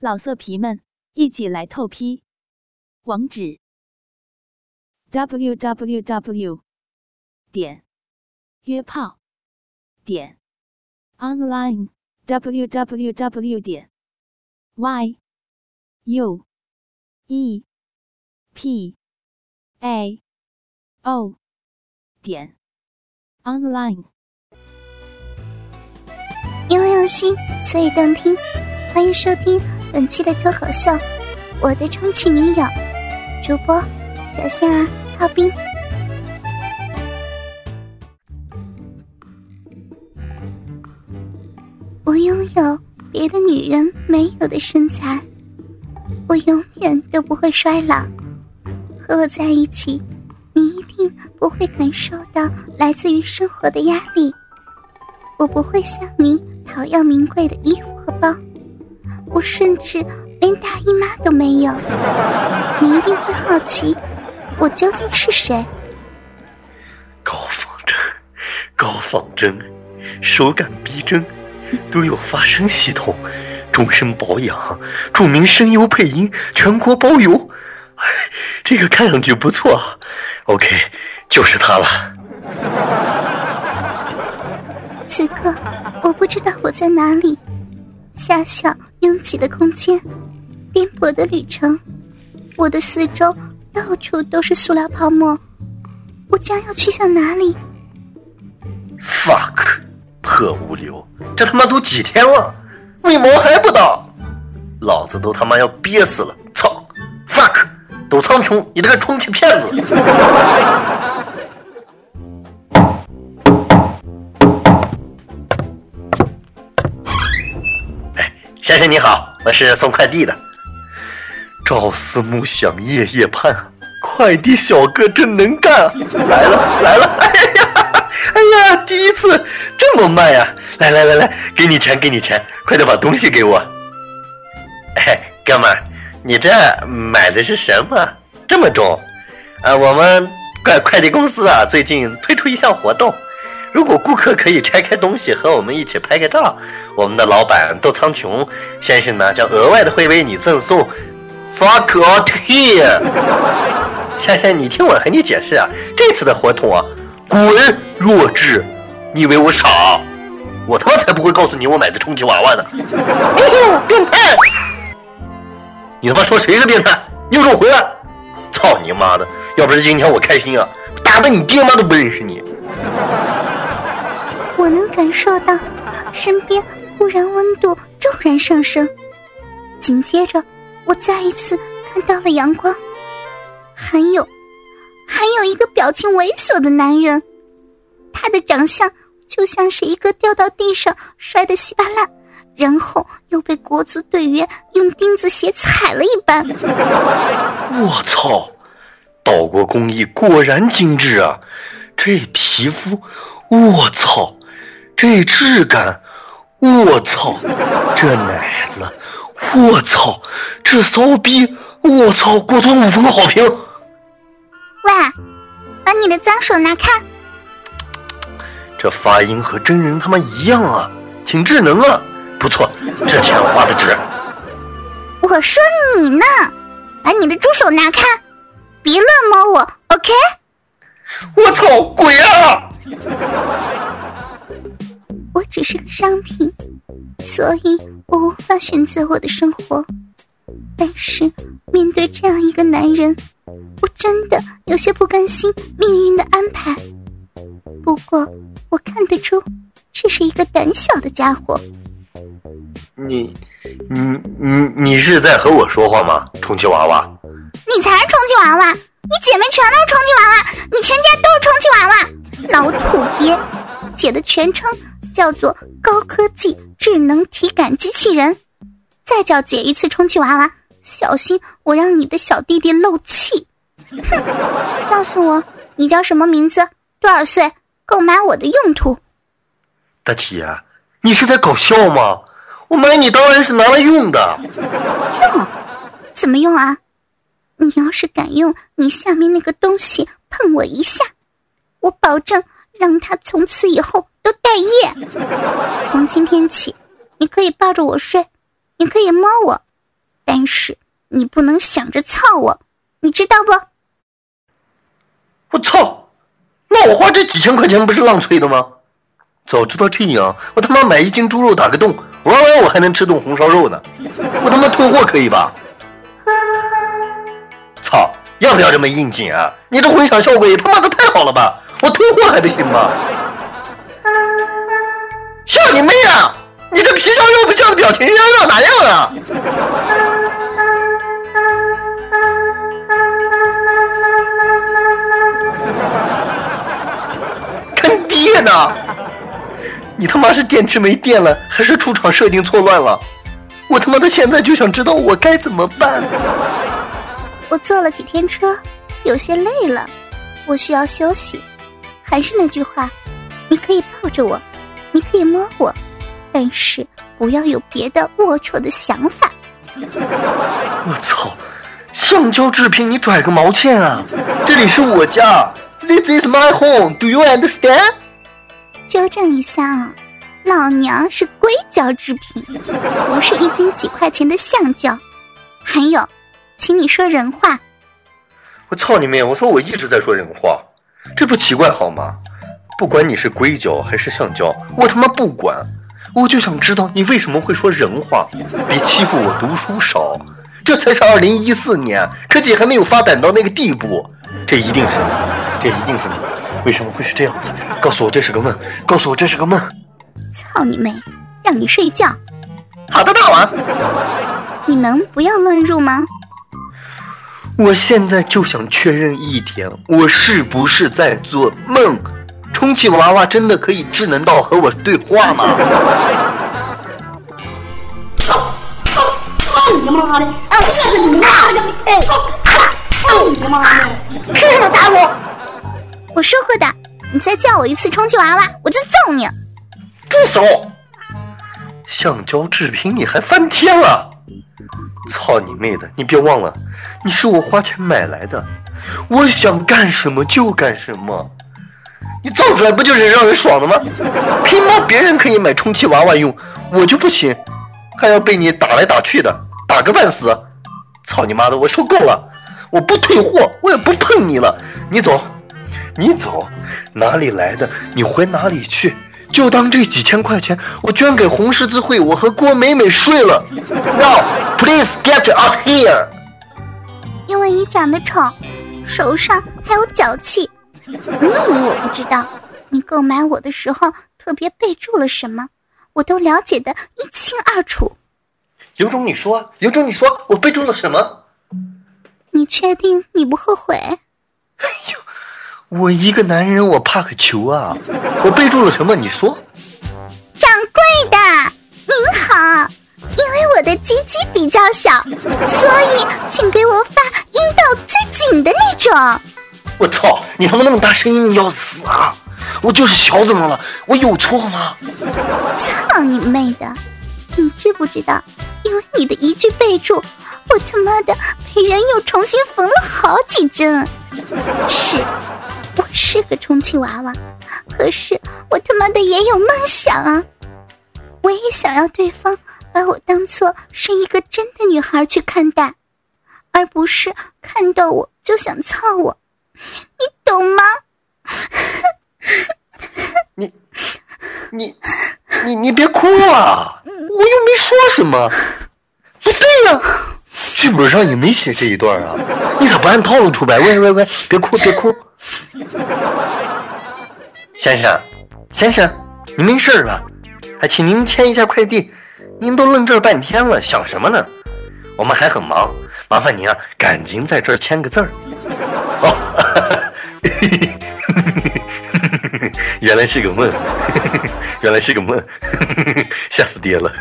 老色皮们，一起来透批！网址：w w w 点约炮点 online w w w 点 y u e p a o 点 online。因为用心，所以动听。欢迎收听本期的脱口秀，《我的充气女友》，主播小仙儿浩斌。我拥有别的女人没有的身材，我永远都不会衰老。和我在一起，你一定不会感受到来自于生活的压力。我不会向你讨要名贵的衣服和包。我甚至连大姨妈都没有，你一定会好奇，我究竟是谁？高仿真，高仿真，手感逼真，都有发声系统，终身保养，著名声优配音，全国包邮。这个看上去不错，OK，就是他了。此刻，我不知道我在哪里。狭小拥挤的空间，颠簸的旅程，我的四周到处都是塑料泡沫，我将要去向哪里？fuck，破物流，这他妈都几天了，为毛还不到？老子都他妈要憋死了！操，fuck，斗苍穹，你这个充气骗子！先生你好，我是送快递的。朝思暮想夜夜盼，快递小哥真能干！来了来了，哎呀哎呀，第一次这么慢呀！来来来来，给你钱给你钱，快点把东西给我。哎，哥们儿，你这买的是什么？这么重？啊，我们快快递公司啊，最近推出一项活动。如果顾客可以拆开东西和我们一起拍个照，我们的老板窦苍穹先生呢，将额外的会为你赠送 fuck out here。先生，你听我和你解释啊，这次的活动啊，滚弱智！你以为我傻？我他妈才不会告诉你我买的充气娃娃呢！哎呦，变态！你他妈说谁是变态？你给我回来！操你妈的！要不是今天我开心啊，打的你爹妈都不认识你。我能感受到身边忽然温度骤然上升，紧接着我再一次看到了阳光，还有，还有一个表情猥琐的男人，他的长相就像是一个掉到地上摔得稀巴烂，然后又被国足队员用钉子鞋踩了一般。我操，岛国工艺果然精致啊！这皮肤，我操！这质感，我操！这奶子，我操！这骚逼，我操！果断五分的好评。喂，把你的脏手拿开！这发音和真人他妈一样啊，挺智能啊，不错，这钱花的值。我说你呢，把你的猪手拿开，别乱摸我，OK？我操，鬼啊！我只是个商品，所以我无法选择我的生活。但是面对这样一个男人，我真的有些不甘心命运的安排。不过我看得出，这是一个胆小的家伙。你，你，你，你是在和我说话吗？充气娃娃？你才是充气娃娃！你姐妹全都是充气娃娃，你全家都是充气娃娃！老土鳖，姐的全称。叫做高科技智能体感机器人，再叫姐一次充气娃娃，小心我让你的小弟弟漏气！哼，告诉我你叫什么名字，多少岁，购买我的用途。大姐，你是在搞笑吗？我买你当然是拿来用的。用？怎么用啊？你要是敢用你下面那个东西碰我一下，我保证让他从此以后。都待业。从今天起，你可以抱着我睡，你可以摸我，但是你不能想着操我，你知道不？我操！那我花这几千块钱不是浪费的吗？早知道这样，我他妈买一斤猪肉打个洞，玩完我还能吃顿红烧肉呢。我他妈退货可以吧？操！要不要这么应景啊？你这混响效果也他妈的太好了吧！我退货还不行吗？笑你妹啊！你这皮笑肉不笑的表情，要要哪样啊？坑爹呢！你他妈是电池没电了，还是出厂设定错乱了？我他妈的现在就想知道我该怎么办。我坐了几天车，有些累了，我需要休息。还是那句话，你可以抱着我，你可以摸我，但是不要有别的龌龊的想法。我操！橡胶制品，你拽个毛线啊！这里是我家，This is my home. Do you understand？纠正一下啊，老娘是硅胶制品，不是一斤几块钱的橡胶。还有，请你说人话。我操你妹！我说我一直在说人话，这不奇怪好吗？不管你是硅胶还是橡胶，我他妈不管，我就想知道你为什么会说人话。别欺负我读书少，这才是二零一四年，科技还没有发展到那个地步。这一定是，这一定是，为什么会是这样子？告诉我这是个梦，告诉我这是个梦。操你妹！让你睡觉，好的，大王。你能不要乱入吗？我现在就想确认一点，我是不是在做梦？充气娃娃真的可以智能到和我对话吗？操你妈的！哎，我饿死你妈的！哎，操你妈的！凭什么打我？我说过的，你再叫我一次充气娃娃，我就揍你！住手！橡胶制品你还翻天了？操你妹的！你别忘了，你是我花钱买来的，我想干什么就干什么。你造出来不就是让人爽的吗？凭毛别人可以买充气娃娃用，我就不行，还要被你打来打去的，打个半死。操你妈的！我受够了，我不退货，我也不碰你了。你走，你走，哪里来的你回哪里去。就当这几千块钱我捐给红十字会，我和郭美美睡了。Now please get up here。因为你长得丑，手上还有脚气。你以为我不知道？你购买我的时候特别备注了什么？我都了解的一清二楚。有种你说，有种你说，我备注了什么？你确定你不后悔？哎呦，我一个男人，我怕个球啊！我备注了什么？你说。掌柜的，您好，因为我的鸡鸡比较小，所以请给我发阴道最紧的那种。我操！你他妈那么大声音，你要死啊！我就是小，怎么了？我有错吗？操你妹的！你知不知道？因为你的一句备注，我他妈的被人又重新缝了好几针。是，我是个充气娃娃，可是我他妈的也有梦想啊！我也想要对方把我当做是一个真的女孩去看待，而不是看到我就想操我。你懂吗？你，你，你你别哭啊！我又没说什么。不对呀，剧本上也没写这一段啊！你咋不按套路出牌？喂喂喂，别哭别哭。先生，先生，您没事吧？还请您签一下快递。您都愣这儿半天了，想什么呢？我们还很忙，麻烦您啊，赶紧在这儿签个字儿。哦，原来是个梦，原来是个梦，吓死爹了！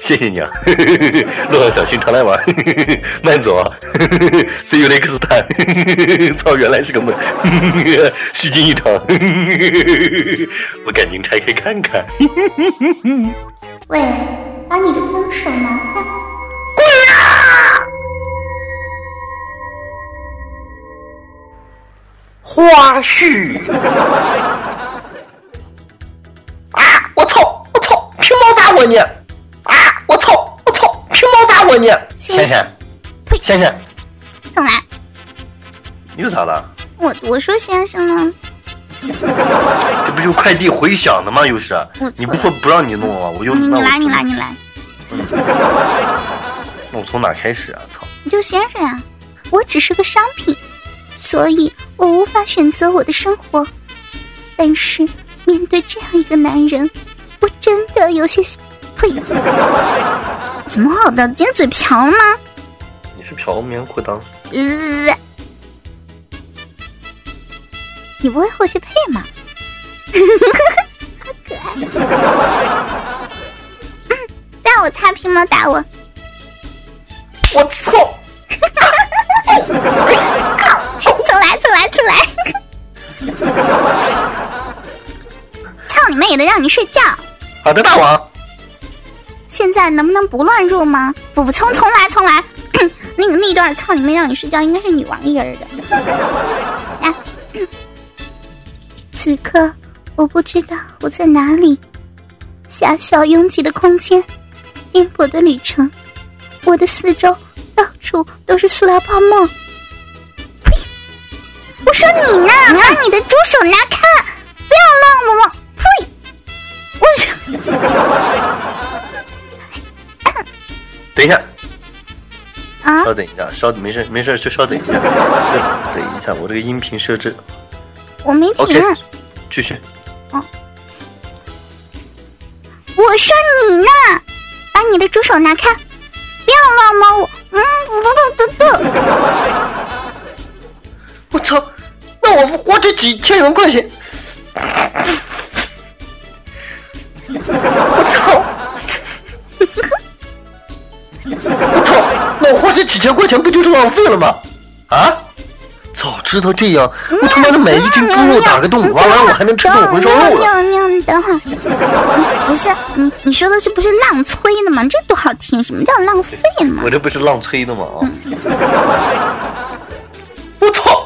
谢谢你啊，路上小心，常来玩，慢走啊！See you next time！操，原来是个梦，虚惊一场，我赶紧拆开看看。喂，把你的脏手拿开！花絮啊！我操！我操！凭毛打我你！啊！我操！我操！凭毛打我我你，先仙仙，呸仙仙，重来，又咋了？我我说先生呢？这不就快递回响的吗？又是我，你不说不让你弄吗？我就你你来你来你来，那我从哪开始啊？操！你就先生呀、我只是个商品，所以我无法选择我的生活。但是面对这样一个男人，我真的有些呸！怎么好的？今天嘴瓢吗？你是嫖棉裤裆？呃，你不会后期配吗？好可爱。嗯，在我擦屏吗？打我！我操！重来！操你妹的，让你睡觉！好的，大王。现在能不能不乱入吗？不不，重重来，重来。那个那段操你妹让你睡觉，应该是女王一人的。来，此刻我不知道我在哪里，狭小拥挤的空间，颠簸的旅程，我的四周到处都是塑料泡沫。说你呢，把你的猪手拿开，不要乱摸我！呸！我去。等一下，啊稍等一下，稍等，没事没事，就稍等一下，等一下，我这个音频设置我没停。OK，继续。我说你呢，把你的猪手拿开，不要乱摸我。嗯，不不不不不，我操！那我花这几千元块钱，我操！我操！那我花这几千块钱不就是浪费了吗？啊！早知道这样，我他妈的买一斤猪肉打个洞，完完我还能吃顿红烧肉了。娘娘，等会儿，不是你你说的是不是浪吹的吗？这多好听，什么叫浪费嘛我？这不是浪吹的吗？啊！我操！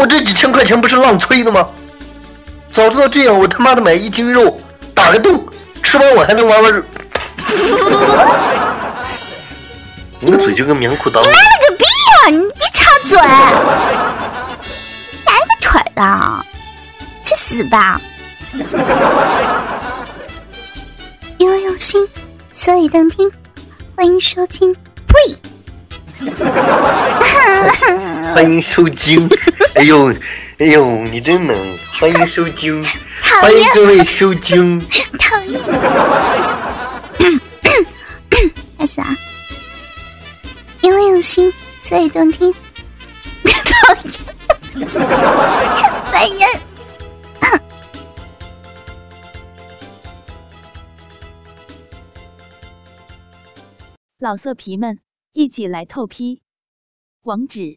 那我这几千块钱不是浪吹的吗？早知道这样，我他妈的买一斤肉，打个洞，吃完我还能玩玩儿。你个嘴就跟棉裤裆。妈了个逼啊！你别插嘴，哪一个腿的？去死吧！因为用心，所以动听。欢迎收听，呸！欢迎收听。哎呦，哎呦，你真能！欢迎收听，欢迎，各位收听。讨厌！开始啊！因为用心，所以动听。讨厌，烦人。老色皮们，一起来透批！网址